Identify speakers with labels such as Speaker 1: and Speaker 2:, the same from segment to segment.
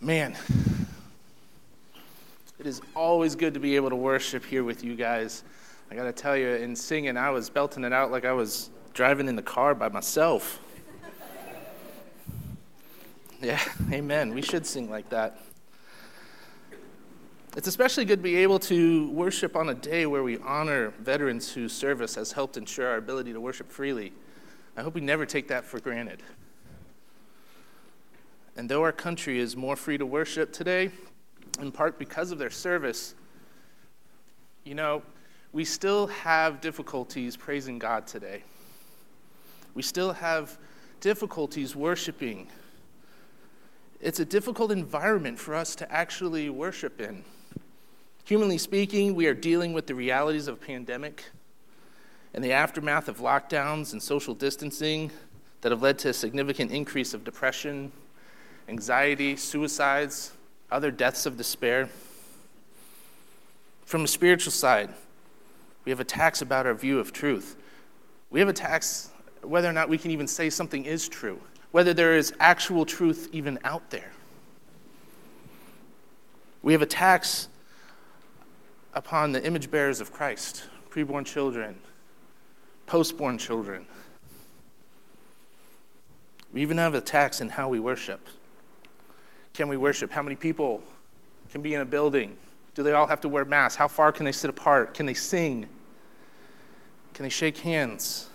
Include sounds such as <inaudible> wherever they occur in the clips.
Speaker 1: Man, it is always good to be able to worship here with you guys. I got to tell you, in singing, I was belting it out like I was driving in the car by myself. Yeah, amen. We should sing like that. It's especially good to be able to worship on a day where we honor veterans whose service has helped ensure our ability to worship freely. I hope we never take that for granted. And though our country is more free to worship today, in part because of their service, you know, we still have difficulties praising God today. We still have difficulties worshiping. It's a difficult environment for us to actually worship in. Humanly speaking, we are dealing with the realities of pandemic and the aftermath of lockdowns and social distancing that have led to a significant increase of depression, anxiety, suicides, other deaths of despair. From a spiritual side, we have attacks about our view of truth. We have attacks whether or not we can even say something is true, whether there is actual truth even out there. We have attacks upon the image bearers of Christ, preborn children, postborn children. We even have attacks in how we worship can we worship? How many people can be in a building? Do they all have to wear masks? How far can they sit apart? Can they sing? Can they shake hands?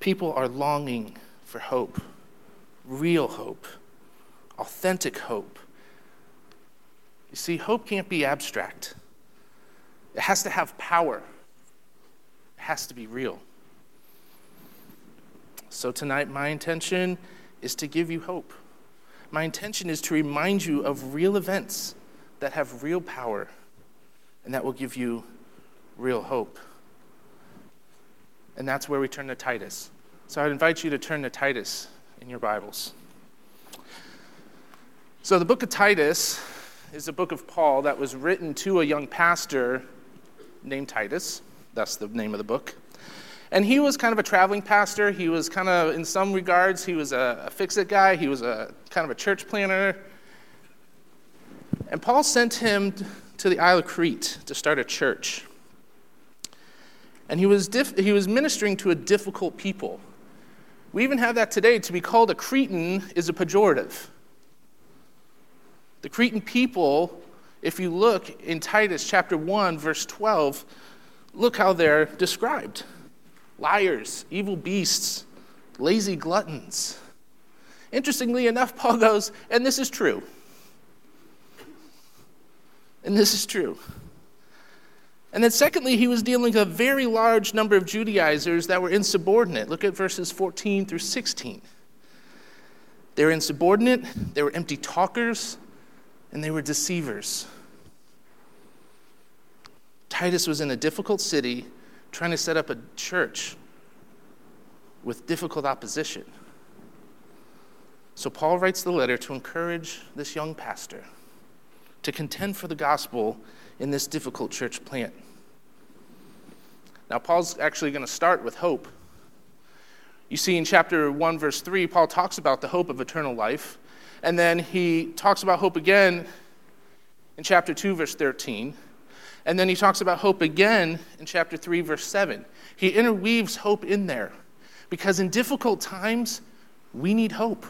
Speaker 1: People are longing for hope, real hope, authentic hope. You see, hope can't be abstract, it has to have power, it has to be real. So, tonight, my intention is to give you hope. My intention is to remind you of real events that have real power and that will give you real hope. And that's where we turn to Titus. So I'd invite you to turn to Titus in your Bibles. So the book of Titus is a book of Paul that was written to a young pastor named Titus. That's the name of the book. And he was kind of a traveling pastor. He was kind of, in some regards, he was a, a fix it guy. He was a kind of a church planner. And Paul sent him to the Isle of Crete to start a church. And he was, diff- he was ministering to a difficult people. We even have that today. To be called a Cretan is a pejorative. The Cretan people, if you look in Titus chapter 1, verse 12, look how they're described liars, evil beasts, lazy gluttons. Interestingly enough, Paul goes, and this is true. And this is true. And then, secondly, he was dealing with a very large number of Judaizers that were insubordinate. Look at verses 14 through 16. They were insubordinate, they were empty talkers, and they were deceivers. Titus was in a difficult city trying to set up a church with difficult opposition. So Paul writes the letter to encourage this young pastor to contend for the gospel in this difficult church plant. Now, Paul's actually going to start with hope. You see, in chapter 1, verse 3, Paul talks about the hope of eternal life. And then he talks about hope again in chapter 2, verse 13. And then he talks about hope again in chapter 3, verse 7. He interweaves hope in there because in difficult times, we need hope.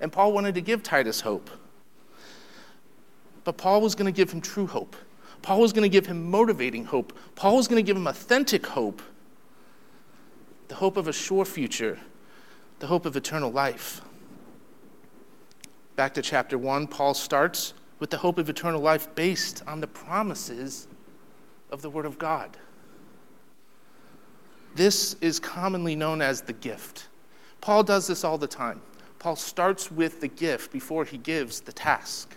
Speaker 1: And Paul wanted to give Titus hope. But Paul was going to give him true hope. Paul was going to give him motivating hope. Paul was going to give him authentic hope the hope of a sure future, the hope of eternal life. Back to chapter 1, Paul starts with the hope of eternal life based on the promises of the Word of God. This is commonly known as the gift. Paul does this all the time. Paul starts with the gift before he gives the task.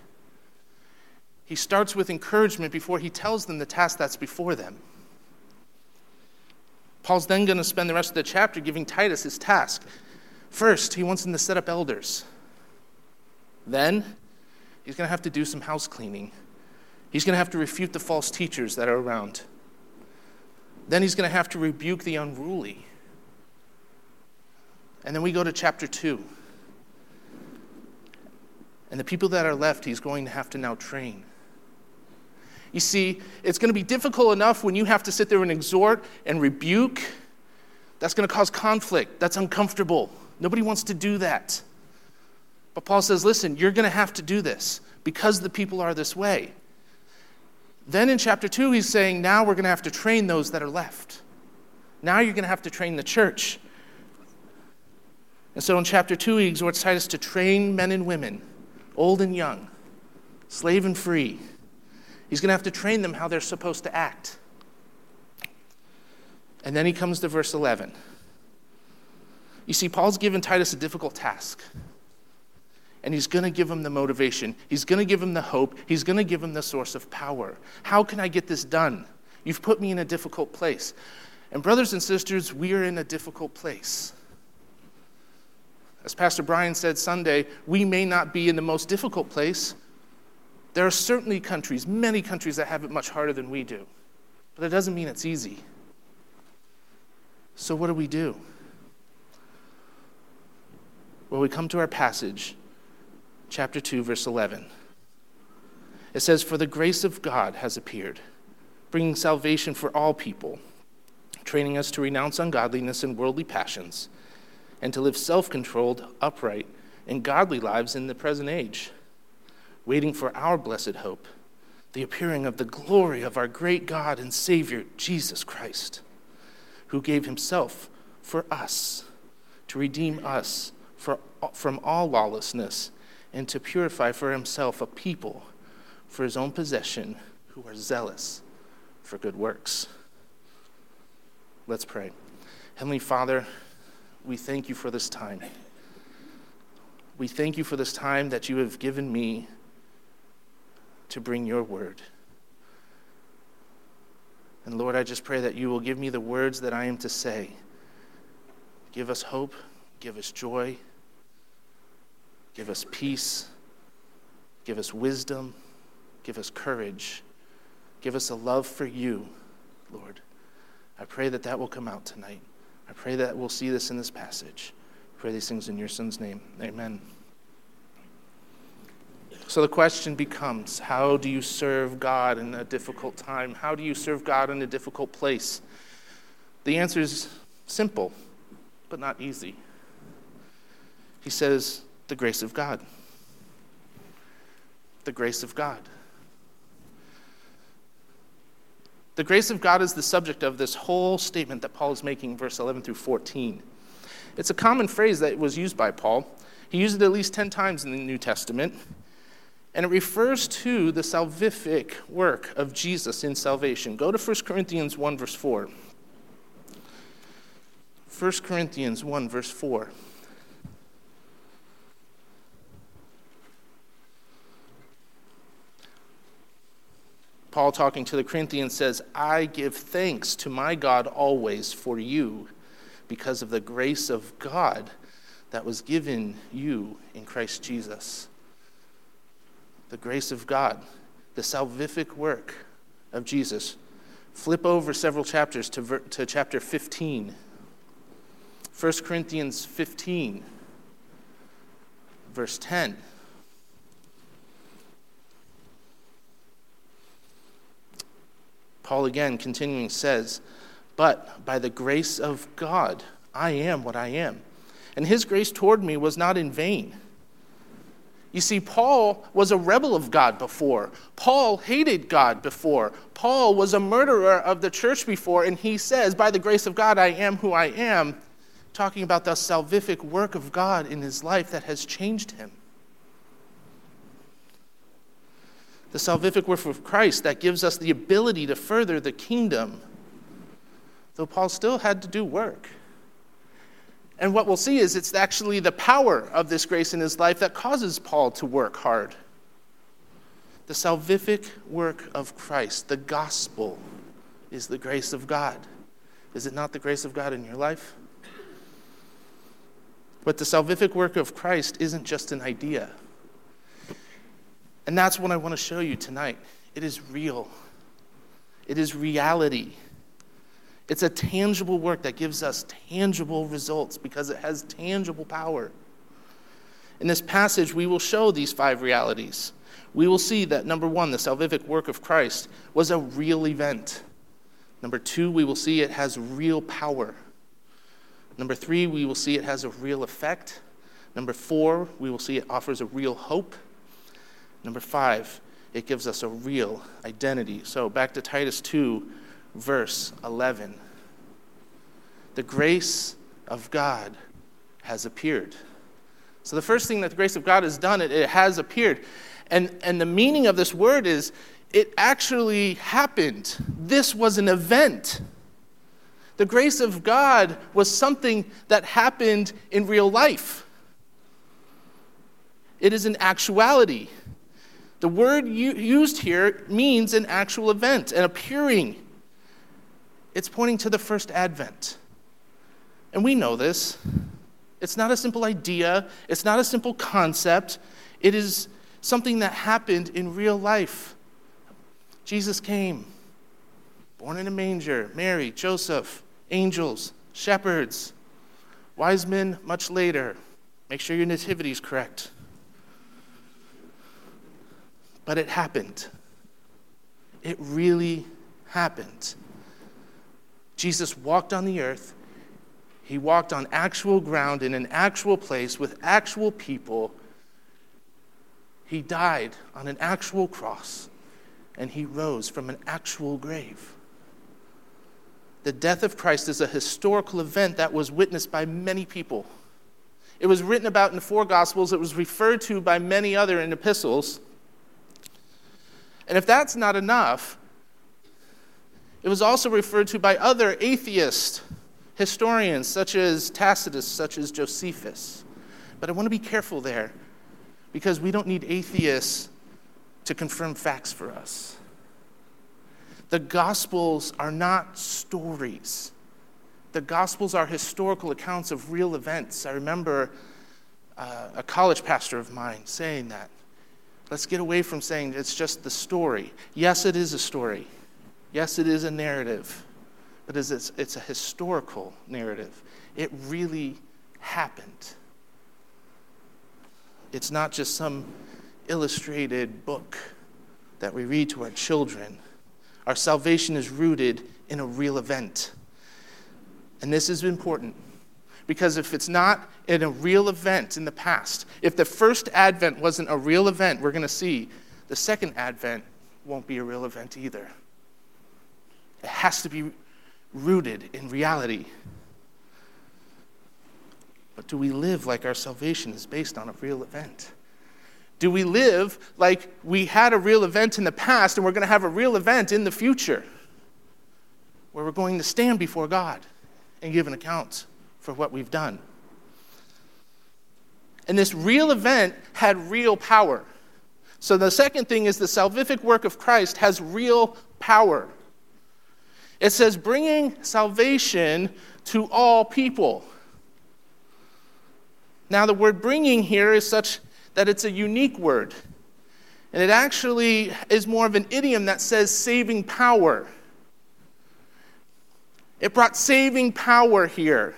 Speaker 1: He starts with encouragement before he tells them the task that's before them. Paul's then going to spend the rest of the chapter giving Titus his task. First, he wants him to set up elders. Then, He's going to have to do some house cleaning. He's going to have to refute the false teachers that are around. Then he's going to have to rebuke the unruly. And then we go to chapter 2. And the people that are left, he's going to have to now train. You see, it's going to be difficult enough when you have to sit there and exhort and rebuke. That's going to cause conflict. That's uncomfortable. Nobody wants to do that. But Paul says, listen, you're going to have to do this because the people are this way. Then in chapter 2, he's saying, now we're going to have to train those that are left. Now you're going to have to train the church. And so in chapter 2, he exhorts Titus to train men and women, old and young, slave and free. He's going to have to train them how they're supposed to act. And then he comes to verse 11. You see, Paul's given Titus a difficult task. And he's going to give him the motivation. He's going to give him the hope. He's going to give him the source of power. How can I get this done? You've put me in a difficult place. And, brothers and sisters, we are in a difficult place. As Pastor Brian said Sunday, we may not be in the most difficult place. There are certainly countries, many countries, that have it much harder than we do. But that doesn't mean it's easy. So, what do we do? Well, we come to our passage, chapter 2, verse 11. It says, For the grace of God has appeared, bringing salvation for all people training us to renounce ungodliness and worldly passions, and to live self controlled, upright, and godly lives in the present age, waiting for our blessed hope, the appearing of the glory of our great God and Savior, Jesus Christ, who gave himself for us to redeem us for, from all lawlessness and to purify for himself a people for his own possession who are zealous for good works. Let's pray. Heavenly Father, we thank you for this time. We thank you for this time that you have given me to bring your word. And Lord, I just pray that you will give me the words that I am to say. Give us hope, give us joy, give us peace, give us wisdom, give us courage, give us a love for you, Lord. I pray that that will come out tonight. I pray that we'll see this in this passage. I pray these things in your son's name. Amen. So the question becomes how do you serve God in a difficult time? How do you serve God in a difficult place? The answer is simple, but not easy. He says, the grace of God. The grace of God. The grace of God is the subject of this whole statement that Paul is making, verse 11 through 14. It's a common phrase that was used by Paul. He used it at least 10 times in the New Testament, and it refers to the salvific work of Jesus in salvation. Go to 1 Corinthians 1, verse 4. 1 Corinthians 1, verse 4. Paul, talking to the Corinthians, says, I give thanks to my God always for you because of the grace of God that was given you in Christ Jesus. The grace of God, the salvific work of Jesus. Flip over several chapters to, ver- to chapter 15. 1 Corinthians 15, verse 10. Paul again, continuing, says, But by the grace of God, I am what I am. And his grace toward me was not in vain. You see, Paul was a rebel of God before. Paul hated God before. Paul was a murderer of the church before, and he says, By the grace of God, I am who I am, talking about the salvific work of God in his life that has changed him. The salvific work of Christ that gives us the ability to further the kingdom, though Paul still had to do work. And what we'll see is it's actually the power of this grace in his life that causes Paul to work hard. The salvific work of Christ, the gospel, is the grace of God. Is it not the grace of God in your life? But the salvific work of Christ isn't just an idea. And that's what I want to show you tonight. It is real, it is reality. It's a tangible work that gives us tangible results because it has tangible power. In this passage, we will show these five realities. We will see that number one, the salvific work of Christ was a real event. Number two, we will see it has real power. Number three, we will see it has a real effect. Number four, we will see it offers a real hope. Number five, it gives us a real identity. So back to Titus 2, verse 11. The grace of God has appeared. So the first thing that the grace of God has done, it, it has appeared. And, and the meaning of this word is it actually happened. This was an event. The grace of God was something that happened in real life. It is an actuality. The word used here means an actual event, an appearing. It's pointing to the first advent. And we know this. It's not a simple idea, it's not a simple concept. It is something that happened in real life. Jesus came, born in a manger, Mary, Joseph, angels, shepherds, wise men much later. Make sure your nativity is correct. But it happened. It really happened. Jesus walked on the earth. He walked on actual ground in an actual place with actual people. He died on an actual cross, and he rose from an actual grave. The death of Christ is a historical event that was witnessed by many people. It was written about in the four Gospels, it was referred to by many other in epistles. And if that's not enough, it was also referred to by other atheist historians, such as Tacitus, such as Josephus. But I want to be careful there because we don't need atheists to confirm facts for us. The Gospels are not stories, the Gospels are historical accounts of real events. I remember uh, a college pastor of mine saying that. Let's get away from saying it's just the story. Yes, it is a story. Yes, it is a narrative. But it's, it's a historical narrative. It really happened. It's not just some illustrated book that we read to our children. Our salvation is rooted in a real event. And this is important because if it's not in a real event in the past, if the first advent wasn't a real event, we're going to see the second advent won't be a real event either. It has to be rooted in reality. But do we live like our salvation is based on a real event? Do we live like we had a real event in the past and we're going to have a real event in the future where we're going to stand before God and give an account for what we've done? And this real event had real power. So the second thing is the salvific work of Christ has real power. It says, bringing salvation to all people. Now, the word bringing here is such that it's a unique word. And it actually is more of an idiom that says saving power. It brought saving power here.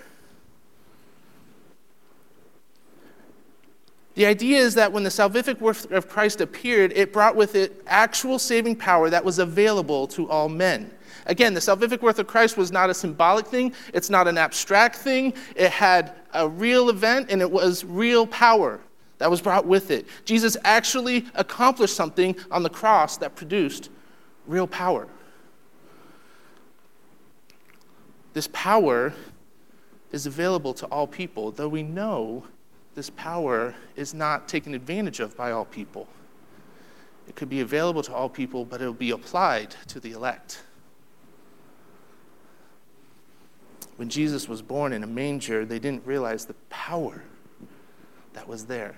Speaker 1: The idea is that when the salvific work of Christ appeared, it brought with it actual saving power that was available to all men. Again, the salvific work of Christ was not a symbolic thing, it's not an abstract thing. It had a real event and it was real power that was brought with it. Jesus actually accomplished something on the cross that produced real power. This power is available to all people, though we know this power is not taken advantage of by all people. It could be available to all people, but it will be applied to the elect. When Jesus was born in a manger, they didn't realize the power that was there.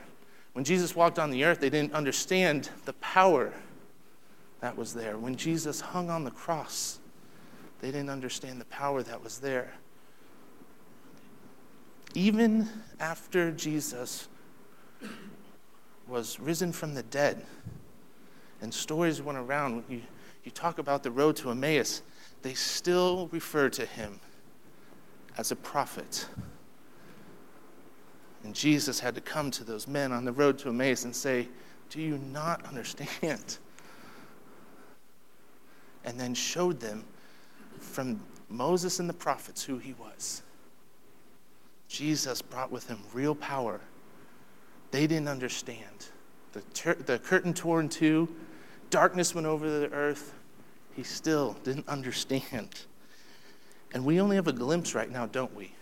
Speaker 1: When Jesus walked on the earth, they didn't understand the power that was there. When Jesus hung on the cross, they didn't understand the power that was there. Even after Jesus was risen from the dead, and stories went around, you, you talk about the road to Emmaus, they still refer to him as a prophet And Jesus had to come to those men on the road to Emmaus and say, Do you not understand? And then showed them from Moses and the prophets who he was. Jesus brought with him real power. They didn't understand. The, the curtain tore in two, darkness went over the earth. He still didn't understand. And we only have a glimpse right now, don't we?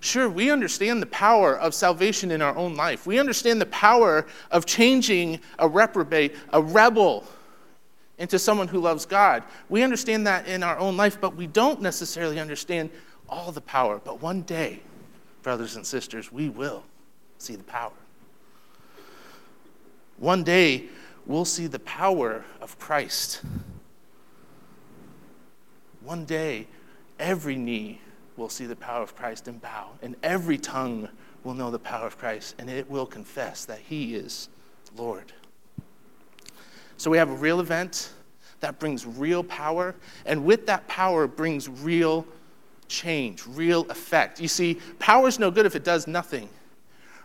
Speaker 1: Sure, we understand the power of salvation in our own life. We understand the power of changing a reprobate, a rebel, into someone who loves God. We understand that in our own life, but we don't necessarily understand all the power. But one day, brothers and sisters, we will see the power. One day, we'll see the power of Christ. One day, every knee will see the power of Christ and bow, and every tongue will know the power of Christ, and it will confess that He is Lord. So we have a real event that brings real power, and with that power brings real change, real effect. You see, power is no good if it does nothing,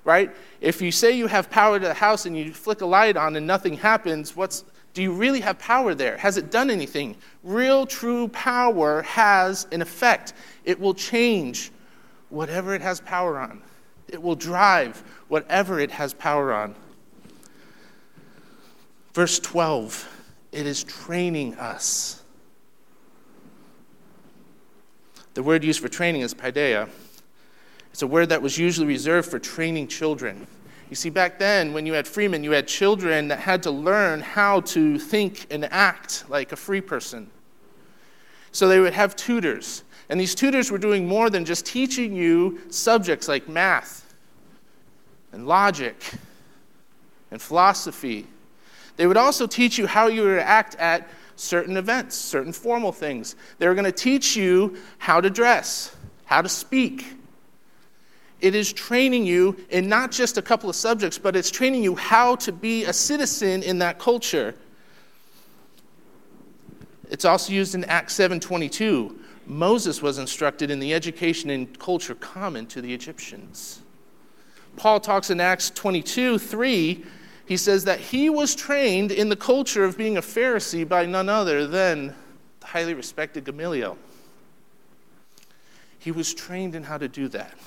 Speaker 1: right? If you say you have power to the house and you flick a light on and nothing happens, what's do you really have power there? Has it done anything? Real, true power has an effect. It will change whatever it has power on, it will drive whatever it has power on. Verse 12 it is training us. The word used for training is paideia. It's a word that was usually reserved for training children. You see, back then, when you had freemen, you had children that had to learn how to think and act like a free person. So they would have tutors. And these tutors were doing more than just teaching you subjects like math and logic and philosophy. They would also teach you how you were to act at certain events, certain formal things. They were going to teach you how to dress, how to speak, it is training you in not just a couple of subjects, but it's training you how to be a citizen in that culture. It's also used in Acts 7:22. Moses was instructed in the education and culture common to the Egyptians. Paul talks in Acts 22 3, he says that he was trained in the culture of being a Pharisee by none other than the highly respected Gamaliel. He was trained in how to do that.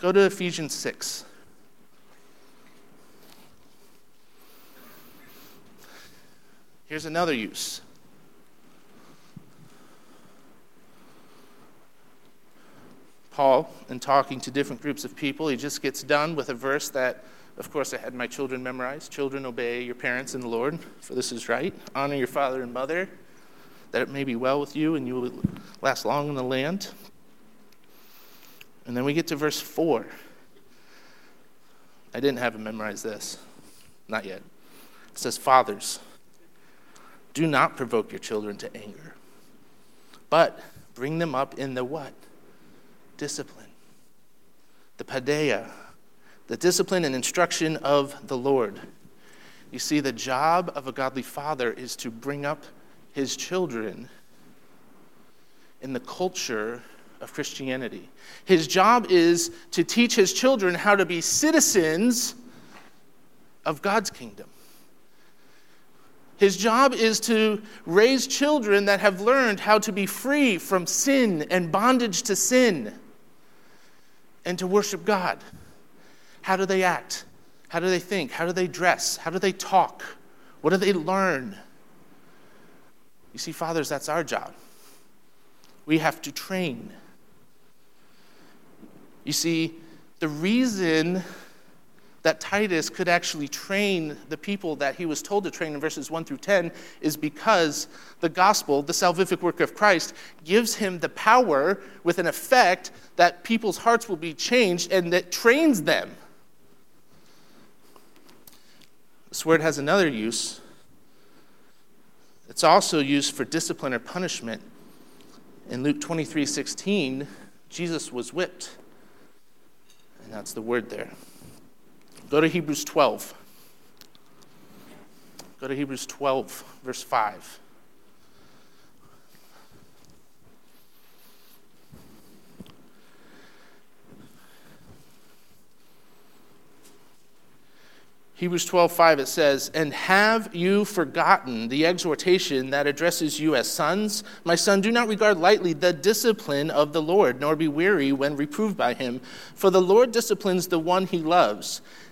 Speaker 1: Go to Ephesians 6. Here's another use. Paul, in talking to different groups of people, he just gets done with a verse that, of course, I had my children memorize. Children, obey your parents in the Lord, for this is right. Honor your father and mother, that it may be well with you and you will last long in the land. And then we get to verse 4. I didn't have him memorize this. Not yet. It says, Fathers, do not provoke your children to anger, but bring them up in the what? Discipline. The paideia, the discipline and instruction of the Lord. You see, the job of a godly father is to bring up his children in the culture of Christianity. His job is to teach his children how to be citizens of God's kingdom. His job is to raise children that have learned how to be free from sin and bondage to sin and to worship God. How do they act? How do they think? How do they dress? How do they talk? What do they learn? You see, fathers, that's our job. We have to train. You see, the reason that Titus could actually train the people that he was told to train in verses 1 through 10 is because the gospel, the salvific work of Christ, gives him the power with an effect that people's hearts will be changed and that trains them. This word has another use. It's also used for discipline or punishment. In Luke 23 16, Jesus was whipped. And that's the word there. Go to Hebrews 12. Go to Hebrews 12, verse 5. Hebrews 12, 5, it says, And have you forgotten the exhortation that addresses you as sons? My son, do not regard lightly the discipline of the Lord, nor be weary when reproved by him. For the Lord disciplines the one he loves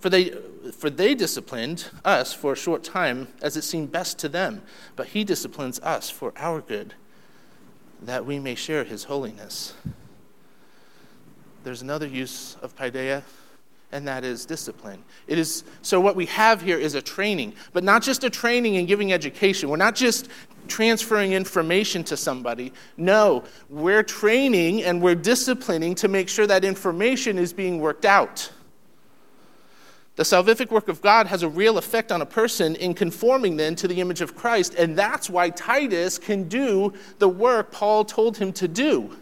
Speaker 1: For they, for they disciplined us for a short time as it seemed best to them, but He disciplines us for our good, that we may share His holiness. There's another use of paideia and that is discipline. It is so what we have here is a training, but not just a training and giving education. We're not just transferring information to somebody. No, we're training and we're disciplining to make sure that information is being worked out. The salvific work of God has a real effect on a person in conforming then to the image of Christ, and that's why Titus can do the work Paul told him to do.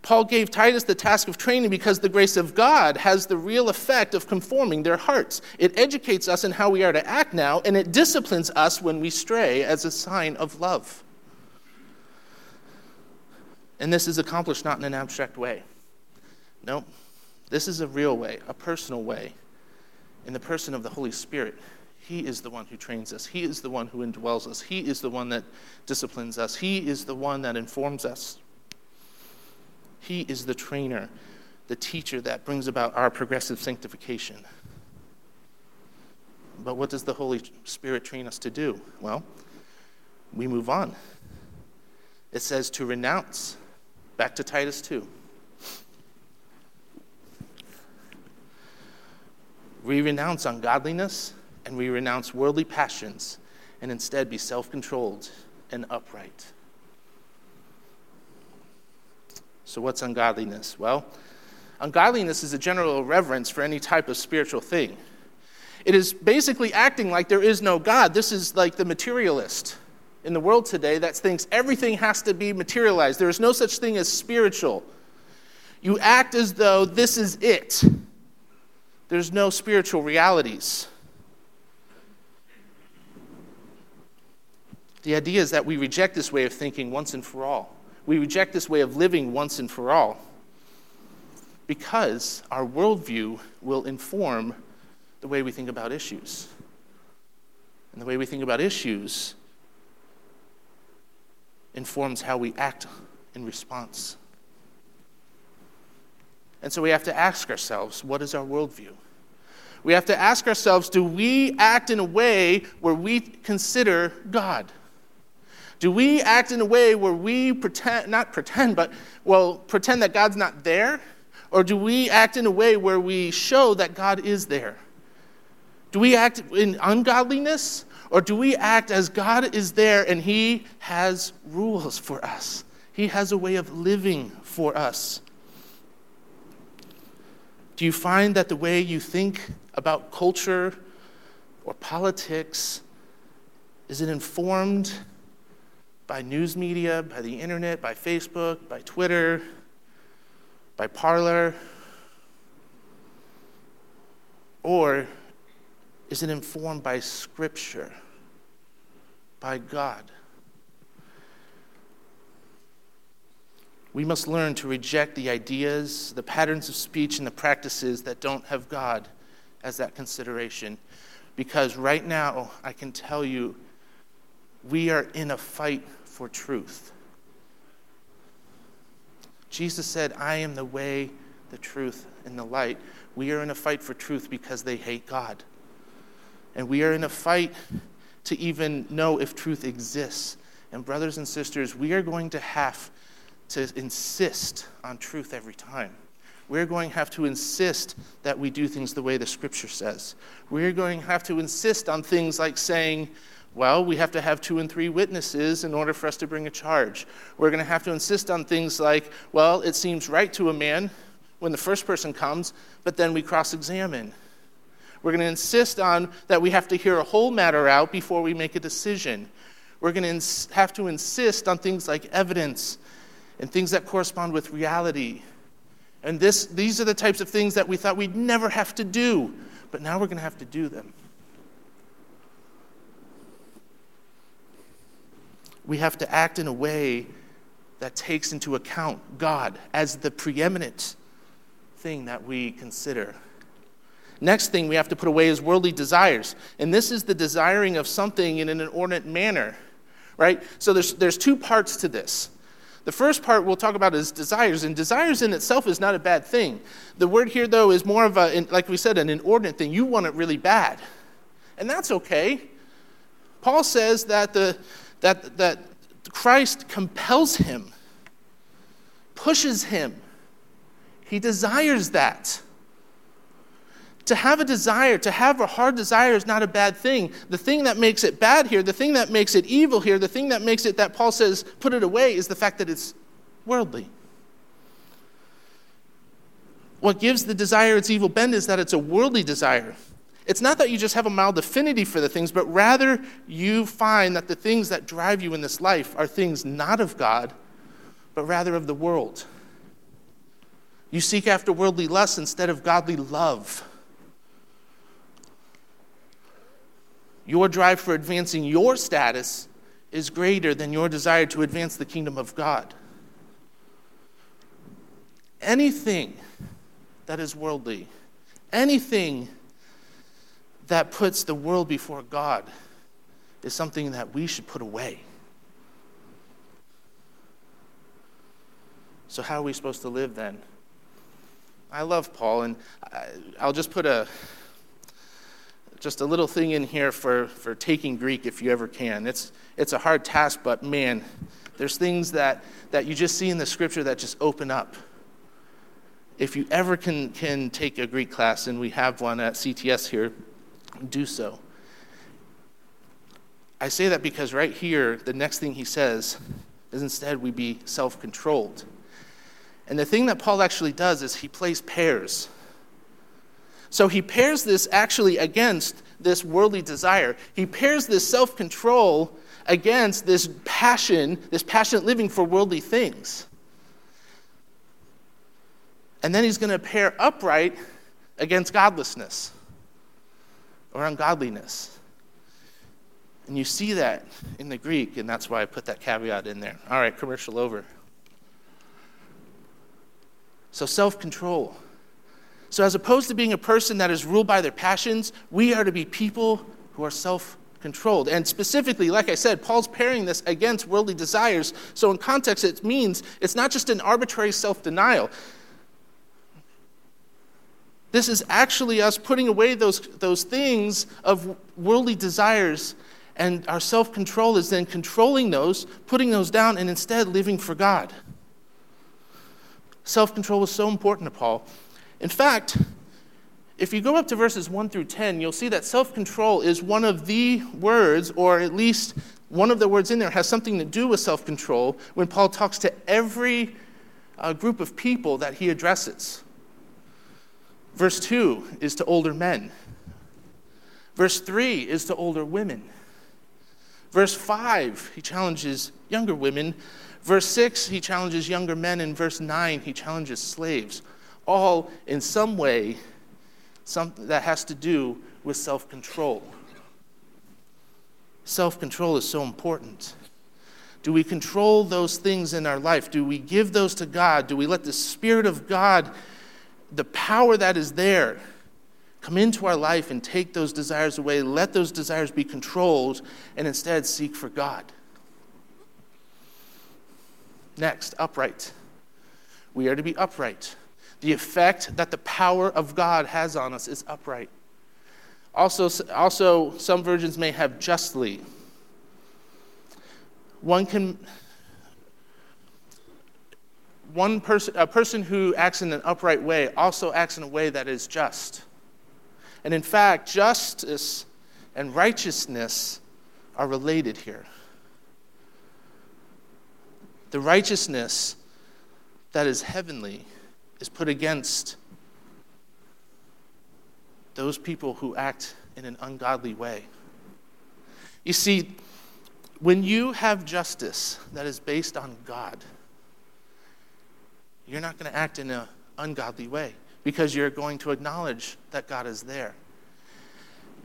Speaker 1: Paul gave Titus the task of training because the grace of God has the real effect of conforming their hearts. It educates us in how we are to act now, and it disciplines us when we stray as a sign of love. And this is accomplished not in an abstract way. No, this is a real way, a personal way, in the person of the Holy Spirit. He is the one who trains us. He is the one who indwells us. He is the one that disciplines us. He is the one that informs us. He is the trainer, the teacher that brings about our progressive sanctification. But what does the Holy Spirit train us to do? Well, we move on. It says to renounce. Back to Titus 2. We renounce ungodliness and we renounce worldly passions and instead be self controlled and upright. So, what's ungodliness? Well, ungodliness is a general reverence for any type of spiritual thing. It is basically acting like there is no God. This is like the materialist in the world today that thinks everything has to be materialized. There is no such thing as spiritual. You act as though this is it. There's no spiritual realities. The idea is that we reject this way of thinking once and for all. We reject this way of living once and for all because our worldview will inform the way we think about issues. And the way we think about issues informs how we act in response. And so we have to ask ourselves what is our worldview? We have to ask ourselves do we act in a way where we consider God? Do we act in a way where we pretend, not pretend, but, well, pretend that God's not there? Or do we act in a way where we show that God is there? Do we act in ungodliness? Or do we act as God is there and He has rules for us? He has a way of living for us. Do you find that the way you think about culture or politics is it informed by news media, by the internet, by Facebook, by Twitter, by Parler? Or is it informed by Scripture, by God? We must learn to reject the ideas, the patterns of speech, and the practices that don't have God as that consideration. Because right now, I can tell you we are in a fight for truth. Jesus said, I am the way, the truth, and the light. We are in a fight for truth because they hate God. And we are in a fight to even know if truth exists. And, brothers and sisters, we are going to have to insist on truth every time. We're going to have to insist that we do things the way the scripture says. We're going to have to insist on things like saying, well, we have to have two and three witnesses in order for us to bring a charge. We're going to have to insist on things like, well, it seems right to a man when the first person comes, but then we cross examine. We're going to insist on that we have to hear a whole matter out before we make a decision. We're going to ins- have to insist on things like evidence and things that correspond with reality. And this, these are the types of things that we thought we'd never have to do, but now we're going to have to do them. We have to act in a way that takes into account God as the preeminent thing that we consider. Next thing we have to put away is worldly desires. And this is the desiring of something in an inordinate manner, right? So there's, there's two parts to this. The first part we'll talk about is desires, and desires in itself is not a bad thing. The word here, though, is more of a, like we said, an inordinate thing. You want it really bad. And that's okay. Paul says that, the, that, that Christ compels him, pushes him. He desires that. To have a desire, to have a hard desire is not a bad thing. The thing that makes it bad here, the thing that makes it evil here, the thing that makes it that Paul says put it away is the fact that it's worldly. What gives the desire its evil bend is that it's a worldly desire. It's not that you just have a mild affinity for the things, but rather you find that the things that drive you in this life are things not of God, but rather of the world. You seek after worldly lust instead of godly love. Your drive for advancing your status is greater than your desire to advance the kingdom of God. Anything that is worldly, anything that puts the world before God is something that we should put away. So, how are we supposed to live then? I love Paul, and I'll just put a just a little thing in here for, for taking Greek if you ever can. It's, it's a hard task, but man, there's things that, that you just see in the scripture that just open up. If you ever can, can take a Greek class, and we have one at CTS here, do so. I say that because right here, the next thing he says is instead we be self controlled. And the thing that Paul actually does is he plays pairs. So he pairs this actually against this worldly desire. He pairs this self control against this passion, this passionate living for worldly things. And then he's going to pair upright against godlessness or ungodliness. And you see that in the Greek, and that's why I put that caveat in there. All right, commercial over. So, self control. So, as opposed to being a person that is ruled by their passions, we are to be people who are self controlled. And specifically, like I said, Paul's pairing this against worldly desires. So, in context, it means it's not just an arbitrary self denial. This is actually us putting away those, those things of worldly desires, and our self control is then controlling those, putting those down, and instead living for God. Self control was so important to Paul. In fact, if you go up to verses 1 through 10, you'll see that self control is one of the words, or at least one of the words in there has something to do with self control when Paul talks to every uh, group of people that he addresses. Verse 2 is to older men, verse 3 is to older women. Verse 5, he challenges younger women. Verse 6, he challenges younger men. And verse 9, he challenges slaves all in some way something that has to do with self control. Self control is so important. Do we control those things in our life? Do we give those to God? Do we let the Spirit of God, the power that is there, come into our life and take those desires away? Let those desires be controlled and instead seek for God. Next, upright. We are to be upright. The effect that the power of God has on us is upright. Also, also some virgins may have justly. One can one person a person who acts in an upright way also acts in a way that is just. And in fact, justice and righteousness are related here. The righteousness that is heavenly is put against those people who act in an ungodly way. You see, when you have justice that is based on God, you're not going to act in an ungodly way because you're going to acknowledge that God is there.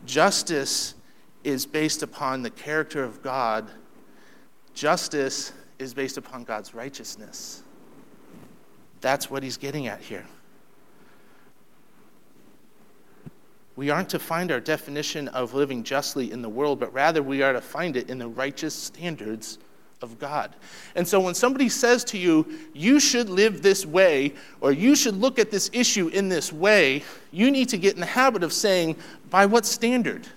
Speaker 1: Justice is based upon the character of God, justice is based upon God's righteousness. That's what he's getting at here. We aren't to find our definition of living justly in the world, but rather we are to find it in the righteous standards of God. And so when somebody says to you, you should live this way, or you should look at this issue in this way, you need to get in the habit of saying, by what standard?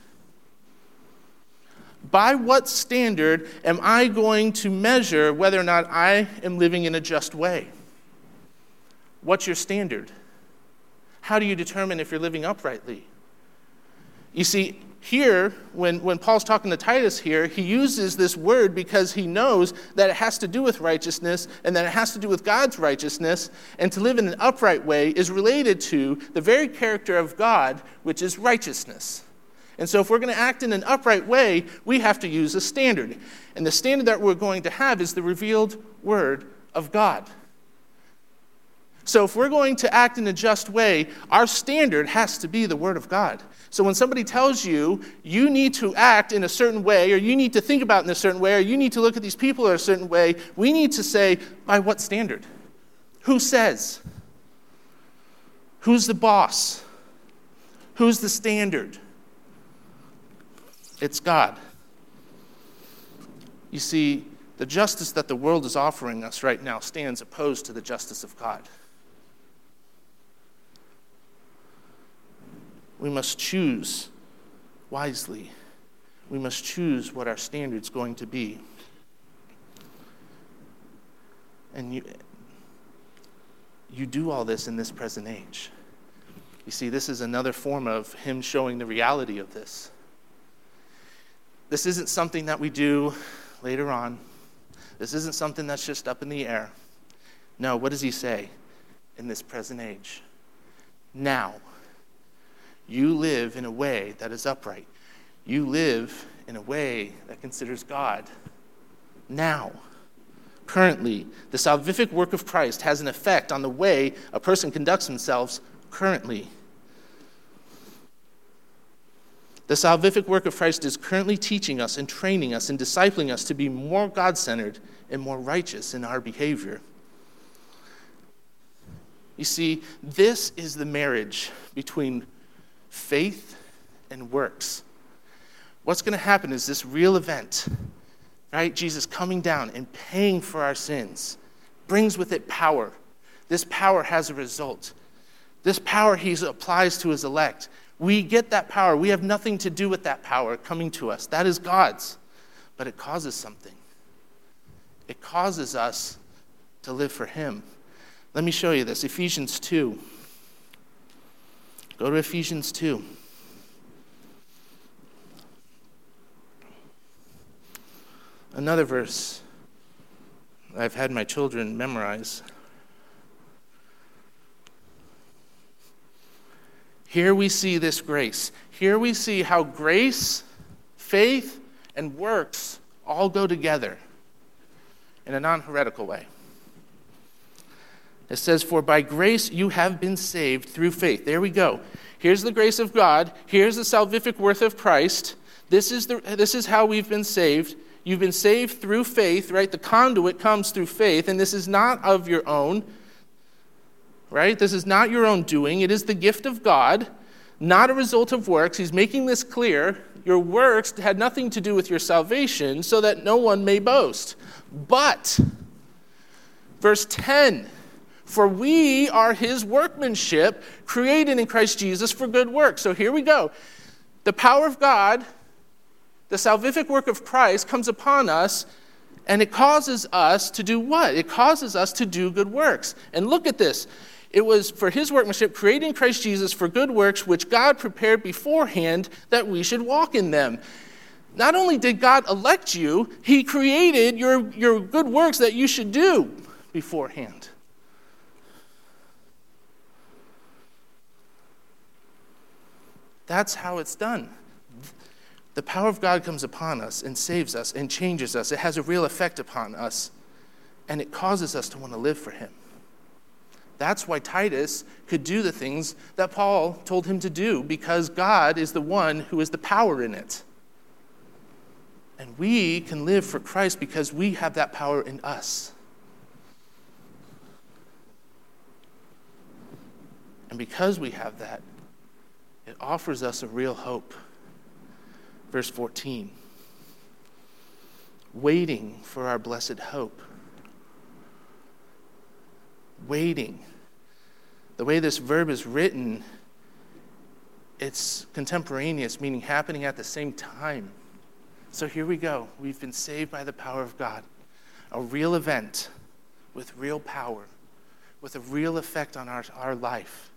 Speaker 1: By what standard am I going to measure whether or not I am living in a just way? What's your standard? How do you determine if you're living uprightly? You see, here, when, when Paul's talking to Titus here, he uses this word because he knows that it has to do with righteousness and that it has to do with God's righteousness. And to live in an upright way is related to the very character of God, which is righteousness. And so, if we're going to act in an upright way, we have to use a standard. And the standard that we're going to have is the revealed word of God. So, if we're going to act in a just way, our standard has to be the Word of God. So, when somebody tells you you need to act in a certain way, or you need to think about in a certain way, or you need to look at these people in a certain way, we need to say, by what standard? Who says? Who's the boss? Who's the standard? It's God. You see, the justice that the world is offering us right now stands opposed to the justice of God. We must choose wisely. We must choose what our standard's going to be. And you, you do all this in this present age. You see, this is another form of Him showing the reality of this. This isn't something that we do later on. This isn't something that's just up in the air. No, what does He say? In this present age. Now you live in a way that is upright. You live in a way that considers God. Now, currently, the salvific work of Christ has an effect on the way a person conducts themselves currently. The salvific work of Christ is currently teaching us and training us and discipling us to be more God centered and more righteous in our behavior. You see, this is the marriage between faith and works. What's going to happen is this real event, right? Jesus coming down and paying for our sins brings with it power. This power has a result. This power he applies to his elect. We get that power. We have nothing to do with that power coming to us. That is God's. But it causes something. It causes us to live for him. Let me show you this Ephesians 2. Go to Ephesians 2. Another verse I've had my children memorize. Here we see this grace. Here we see how grace, faith, and works all go together in a non heretical way. It says, For by grace you have been saved through faith. There we go. Here's the grace of God. Here's the salvific worth of Christ. This is, the, this is how we've been saved. You've been saved through faith, right? The conduit comes through faith, and this is not of your own, right? This is not your own doing. It is the gift of God, not a result of works. He's making this clear. Your works had nothing to do with your salvation, so that no one may boast. But, verse 10, for we are his workmanship, created in Christ Jesus for good works. So here we go. The power of God, the salvific work of Christ comes upon us, and it causes us to do what? It causes us to do good works. And look at this. It was for his workmanship, created in Christ Jesus for good works, which God prepared beforehand that we should walk in them. Not only did God elect you, he created your, your good works that you should do beforehand. That's how it's done. The power of God comes upon us and saves us and changes us. It has a real effect upon us, and it causes us to want to live for Him. That's why Titus could do the things that Paul told him to do, because God is the one who is the power in it. And we can live for Christ because we have that power in us. And because we have that, it offers us a real hope. Verse 14 waiting for our blessed hope. Waiting. The way this verb is written, it's contemporaneous, meaning happening at the same time. So here we go. We've been saved by the power of God. A real event with real power, with a real effect on our, our life.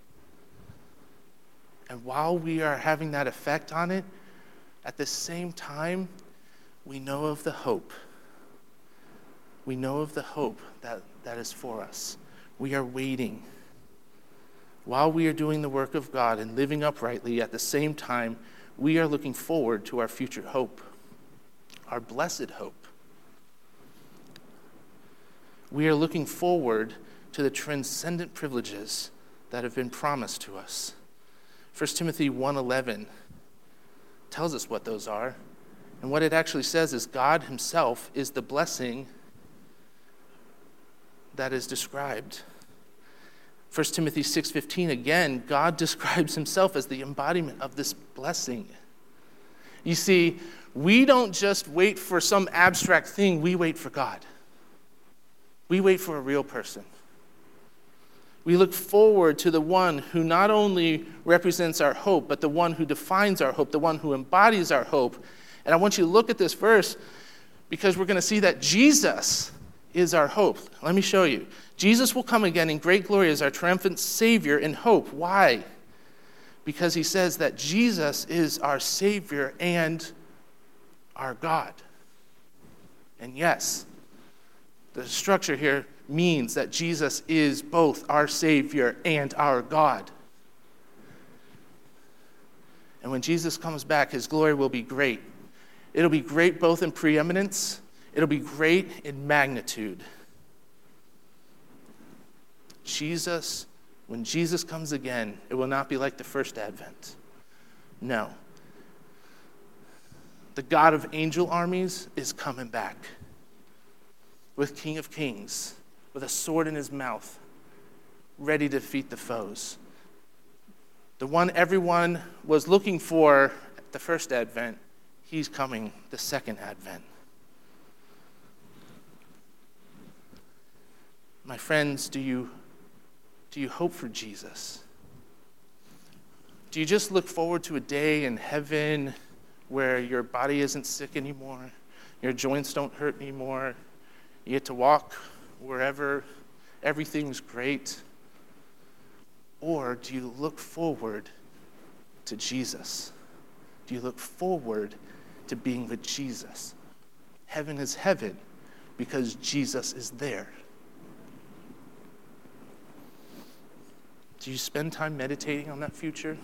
Speaker 1: And while we are having that effect on it, at the same time, we know of the hope. We know of the hope that, that is for us. We are waiting. While we are doing the work of God and living uprightly, at the same time, we are looking forward to our future hope, our blessed hope. We are looking forward to the transcendent privileges that have been promised to us. 1 Timothy 1:11 tells us what those are. And what it actually says is God Himself is the blessing that is described. 1 Timothy 6:15 again, God <laughs> describes himself as the embodiment of this blessing. You see, we don't just wait for some abstract thing, we wait for God. We wait for a real person. We look forward to the one who not only represents our hope, but the one who defines our hope, the one who embodies our hope. And I want you to look at this verse because we're going to see that Jesus is our hope. Let me show you. Jesus will come again in great glory as our triumphant Savior in hope. Why? Because he says that Jesus is our Savior and our God. And yes, the structure here means that Jesus is both our Savior and our God. And when Jesus comes back, his glory will be great. It'll be great both in preeminence, it'll be great in magnitude. Jesus, when Jesus comes again, it will not be like the first advent. No. The God of angel armies is coming back with King of Kings with a sword in his mouth, ready to defeat the foes. The one everyone was looking for at the first advent, he's coming the second advent. My friends, do you, do you hope for Jesus? Do you just look forward to a day in heaven where your body isn't sick anymore, your joints don't hurt anymore, you get to walk wherever everything's great? Or do you look forward to Jesus? Do you look forward to being with Jesus? Heaven is heaven because Jesus is there. Do you spend time meditating on that future?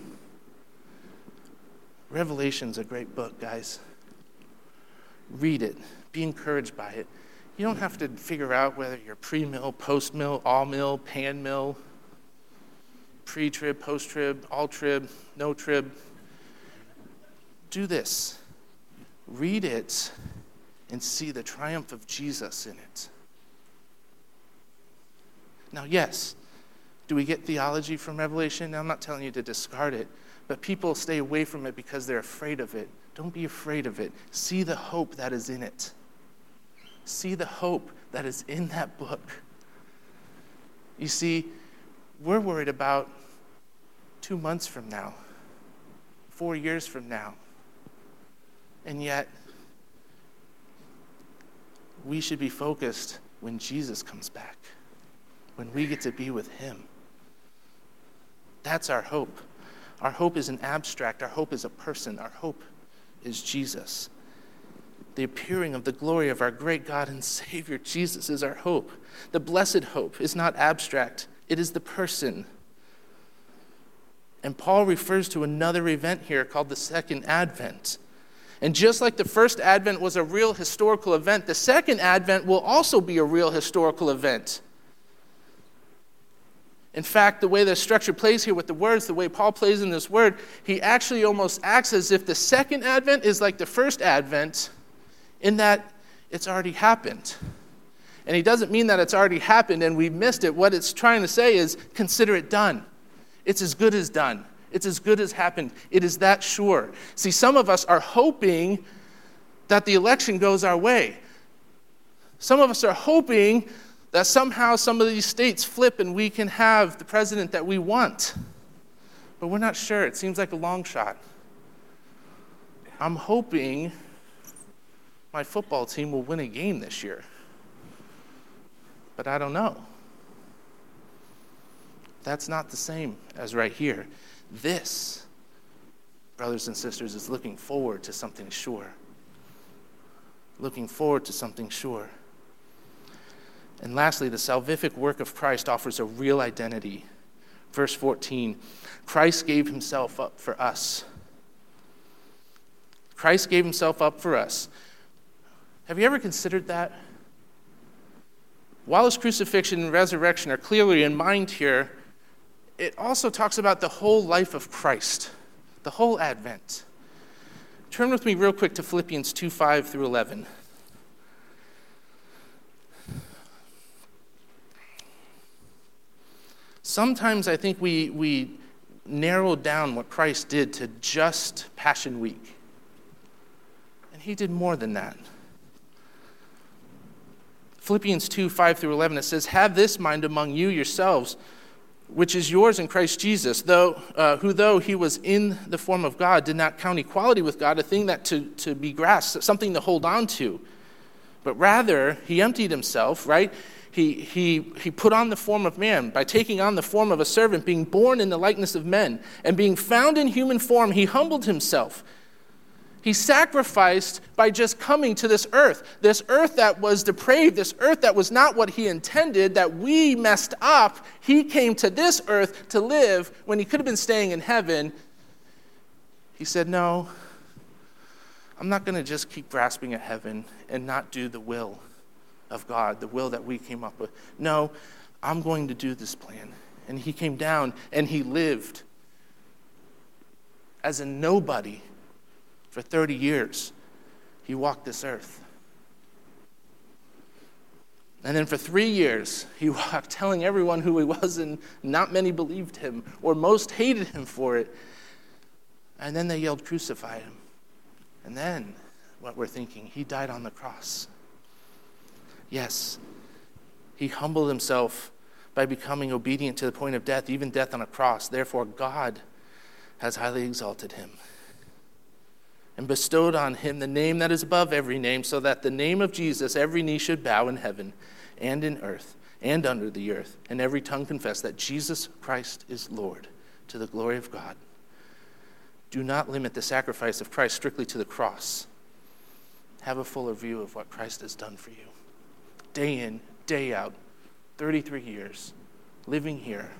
Speaker 1: Revelation's a great book, guys. Read it, be encouraged by it. You don't have to figure out whether you're pre mill, post mill, all mill, pan mill, pre trib, post trib, all trib, no trib. Do this read it and see the triumph of Jesus in it. Now, yes, do we get theology from Revelation? I'm not telling you to discard it, but people stay away from it because they're afraid of it. Don't be afraid of it. See the hope that is in it see the hope that is in that book. You see, we're worried about two months from now, four years from now. And yet, we should be focused when Jesus comes back, when we get to be with Him. That's our hope. Our hope is an abstract, our hope is a person, our hope is Jesus the appearing of the glory of our great God and Savior Jesus is our hope. The blessed hope is not abstract, it is the person. And Paul refers to another event here called the Second Advent. And just like the first Advent was a real historical event, the Second Advent will also be a real historical event. In fact, the way the structure plays here with the words, the way Paul plays in this word, he actually almost acts as if the second advent is like the first advent in that it's already happened. And he doesn't mean that it's already happened and we missed it. What it's trying to say is consider it done. It's as good as done. It's as good as happened. It is that sure. See, some of us are hoping that the election goes our way. Some of us are hoping that somehow some of these states flip and we can have the president that we want. But we're not sure. It seems like a long shot. I'm hoping my football team will win a game this year. But I don't know. That's not the same as right here. This, brothers and sisters, is looking forward to something sure. Looking forward to something sure. And lastly, the salvific work of Christ offers a real identity. Verse 14 Christ gave himself up for us. Christ gave himself up for us. Have you ever considered that? While his crucifixion and resurrection are clearly in mind here, it also talks about the whole life of Christ, the whole Advent. Turn with me real quick to Philippians 2 5 through 11. Sometimes I think we, we narrow down what Christ did to just Passion Week. And he did more than that. Philippians 2 5 through 11, it says, Have this mind among you yourselves, which is yours in Christ Jesus, though, uh, who, though he was in the form of God, did not count equality with God a thing that to, to be grasped, something to hold on to. But rather, he emptied himself, right? he, he, he put on the form of man by taking on the form of a servant, being born in the likeness of men, and being found in human form, he humbled himself. He sacrificed by just coming to this earth, this earth that was depraved, this earth that was not what he intended, that we messed up. He came to this earth to live when he could have been staying in heaven. He said, No, I'm not going to just keep grasping at heaven and not do the will of God, the will that we came up with. No, I'm going to do this plan. And he came down and he lived as a nobody for 30 years. He walked this earth. And then for three years, he <laughs> walked telling everyone who he was, and not many believed him, or most hated him for it. And then they yelled, Crucify him. And then, what we're thinking, he died on the cross. Yes, he humbled himself by becoming obedient to the point of death, even death on a cross. Therefore, God has highly exalted him and bestowed on him the name that is above every name, so that the name of Jesus every knee should bow in heaven and in earth and under the earth, and every tongue confess that Jesus Christ is Lord to the glory of God. Do not limit the sacrifice of Christ strictly to the cross. Have a fuller view of what Christ has done for you day in, day out, 33 years, living here.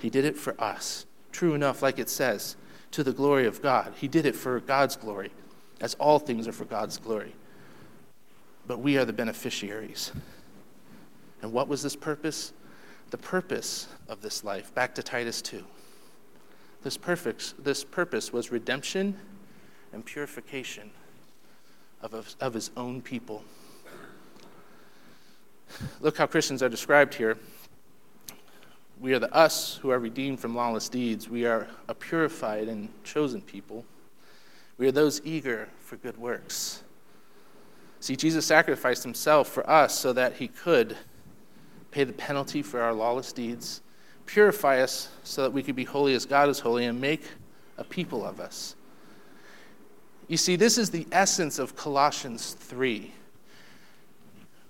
Speaker 1: He did it for us. True enough, like it says, to the glory of God. He did it for God's glory, as all things are for God's glory. But we are the beneficiaries. And what was this purpose? The purpose of this life, back to Titus 2. This, perfect, this purpose was redemption and purification of, of his own people. Look how Christians are described here. We are the us who are redeemed from lawless deeds. We are a purified and chosen people. We are those eager for good works. See, Jesus sacrificed himself for us so that he could pay the penalty for our lawless deeds, purify us so that we could be holy as God is holy, and make a people of us. You see, this is the essence of Colossians 3.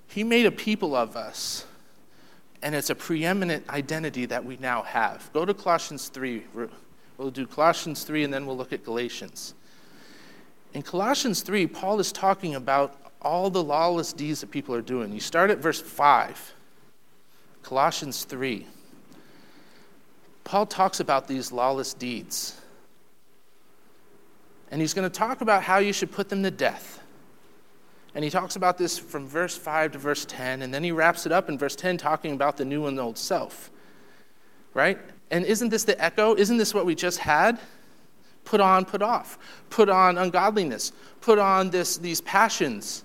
Speaker 1: He made a people of us, and it's a preeminent identity that we now have. Go to Colossians 3. We'll do Colossians 3, and then we'll look at Galatians. In Colossians 3, Paul is talking about all the lawless deeds that people are doing. You start at verse 5, Colossians 3. Paul talks about these lawless deeds. And he's going to talk about how you should put them to death. And he talks about this from verse 5 to verse 10, and then he wraps it up in verse 10 talking about the new and the old self. Right? And isn't this the echo? Isn't this what we just had? Put on, put off. Put on ungodliness. Put on this, these passions.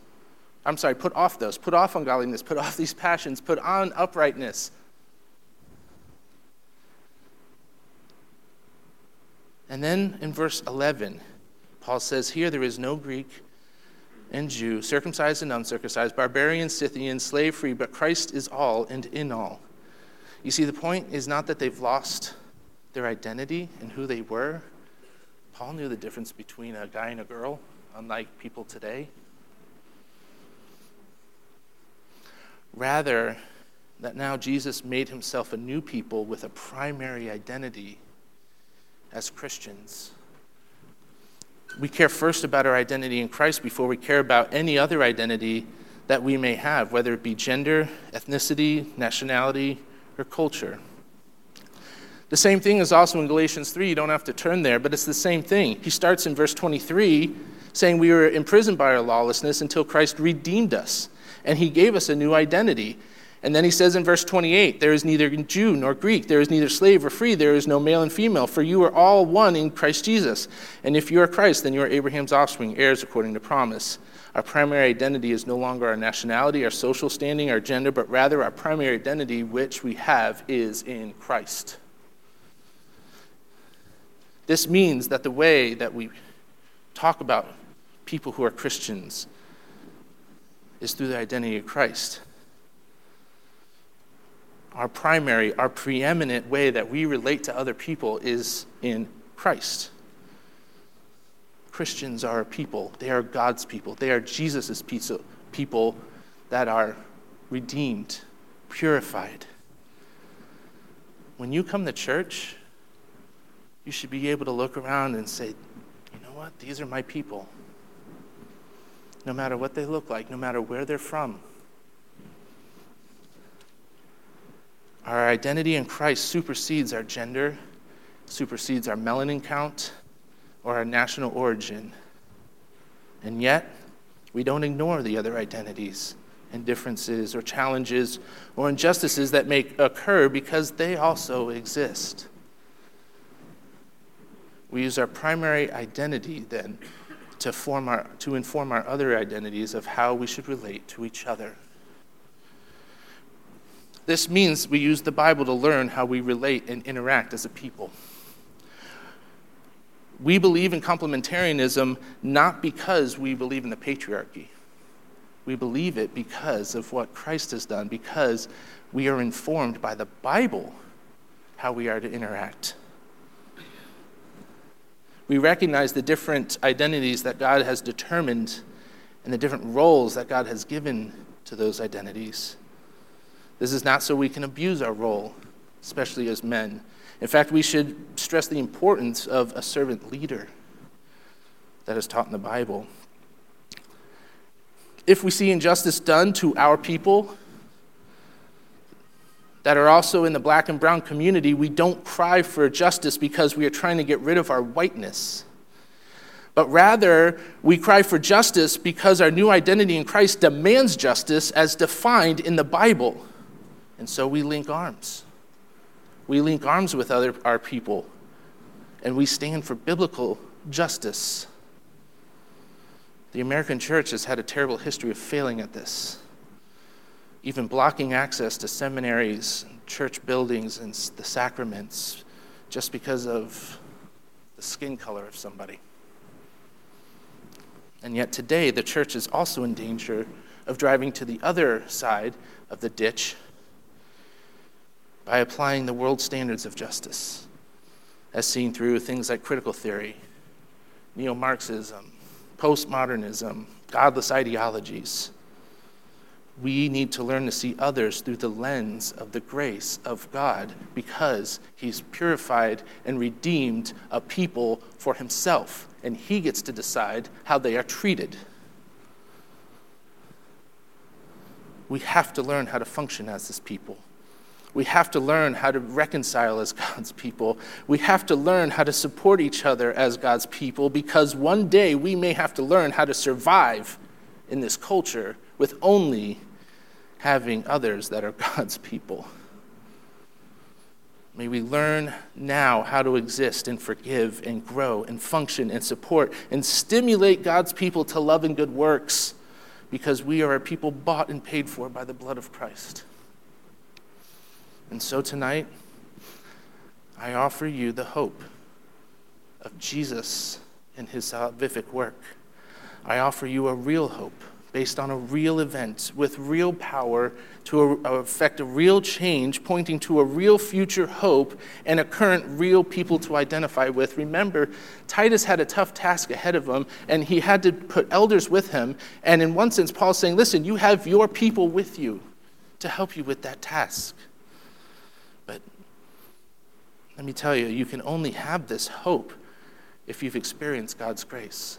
Speaker 1: I'm sorry, put off those. Put off ungodliness. Put off these passions. Put on uprightness. And then in verse 11, Paul says, Here there is no Greek and Jew, circumcised and uncircumcised, barbarian, Scythian, slave free, but Christ is all and in all. You see, the point is not that they've lost their identity and who they were. Paul knew the difference between a guy and a girl, unlike people today. Rather, that now Jesus made himself a new people with a primary identity as Christians we care first about our identity in Christ before we care about any other identity that we may have, whether it be gender, ethnicity, nationality, or culture. The same thing is also in Galatians 3. You don't have to turn there, but it's the same thing. He starts in verse 23 saying, We were imprisoned by our lawlessness until Christ redeemed us, and he gave us a new identity. And then he says in verse 28 There is neither Jew nor Greek, there is neither slave or free, there is no male and female, for you are all one in Christ Jesus. And if you are Christ, then you are Abraham's offspring, heirs according to promise. Our primary identity is no longer our nationality, our social standing, our gender, but rather our primary identity, which we have, is in Christ. This means that the way that we talk about people who are Christians is through the identity of Christ our primary, our preeminent way that we relate to other people is in Christ. Christians are a people, they are God's people, they are Jesus' people that are redeemed, purified. When you come to church, you should be able to look around and say, you know what? These are my people. No matter what they look like, no matter where they're from. Our identity in Christ supersedes our gender, supersedes our melanin count, or our national origin. And yet, we don't ignore the other identities and differences or challenges or injustices that may occur because they also exist. We use our primary identity then to, form our, to inform our other identities of how we should relate to each other. This means we use the Bible to learn how we relate and interact as a people. We believe in complementarianism not because we believe in the patriarchy. We believe it because of what Christ has done, because we are informed by the Bible how we are to interact. We recognize the different identities that God has determined and the different roles that God has given to those identities. This is not so we can abuse our role, especially as men. In fact, we should stress the importance of a servant leader that is taught in the Bible. If we see injustice done to our people that are also in the black and brown community, we don't cry for justice because we are trying to get rid of our whiteness. But rather, we cry for justice because our new identity in Christ demands justice as defined in the Bible. And so we link arms. We link arms with other, our people, and we stand for biblical justice. The American church has had a terrible history of failing at this, even blocking access to seminaries, church buildings, and the sacraments just because of the skin color of somebody. And yet today, the church is also in danger of driving to the other side of the ditch by applying the world standards of justice, as seen through things like critical theory, neo Marxism, postmodernism, godless ideologies. We need to learn to see others through the lens of the grace of God because He's purified and redeemed a people for Himself, and He gets to decide how they are treated. We have to learn how to function as this people. We have to learn how to reconcile as <laughs> God's people. We have to learn how to support each other as God's people because one day we may have to learn how to survive in this culture with only having others that are <laughs> God's people. May we learn now how to exist and forgive and grow and function and support and stimulate God's people to love and good works because we are a people bought and paid for by the blood of Christ. And so tonight, I offer you the hope of Jesus and his salvific work. I offer you a real hope based on a real event with real power to affect a real change, pointing to a real future hope and a current real people to identify with. Remember, Titus had a tough task ahead of him, and he had to put elders with him. And in one sense, Paul's saying, Listen, you have your people with you to help you with that task. But let me tell you, you can only have this hope if you've experienced God's grace.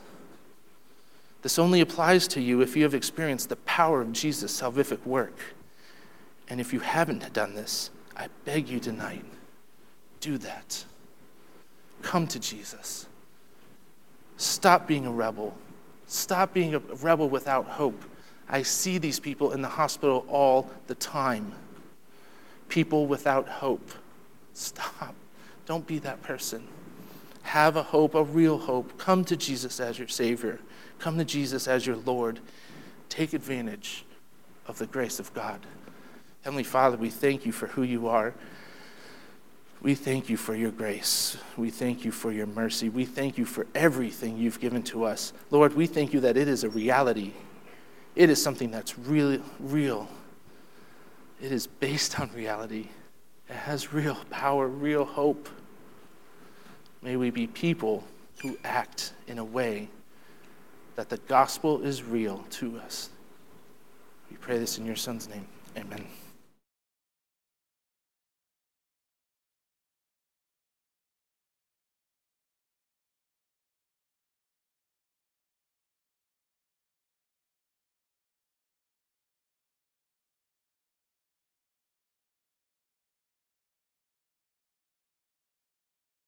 Speaker 1: This only applies to you if you have experienced the power of Jesus' salvific work. And if you haven't done this, I beg you tonight, do that. Come to Jesus. Stop being a rebel. Stop being a rebel without hope. I see these people in the hospital all the time. People without hope. Stop. Don't be that person. Have a hope, a real hope. Come to Jesus as your Savior. Come to Jesus as your Lord. Take advantage of the grace of God. Heavenly Father, we thank you for who you are. We thank you for your grace. We thank you for your mercy. We thank you for everything you've given to us. Lord, we thank you that it is a reality. It is something that's really real. It is based on reality. It has real power, real hope. May we be people who act in a way that the gospel is real to us. We pray this in your son's name. Amen.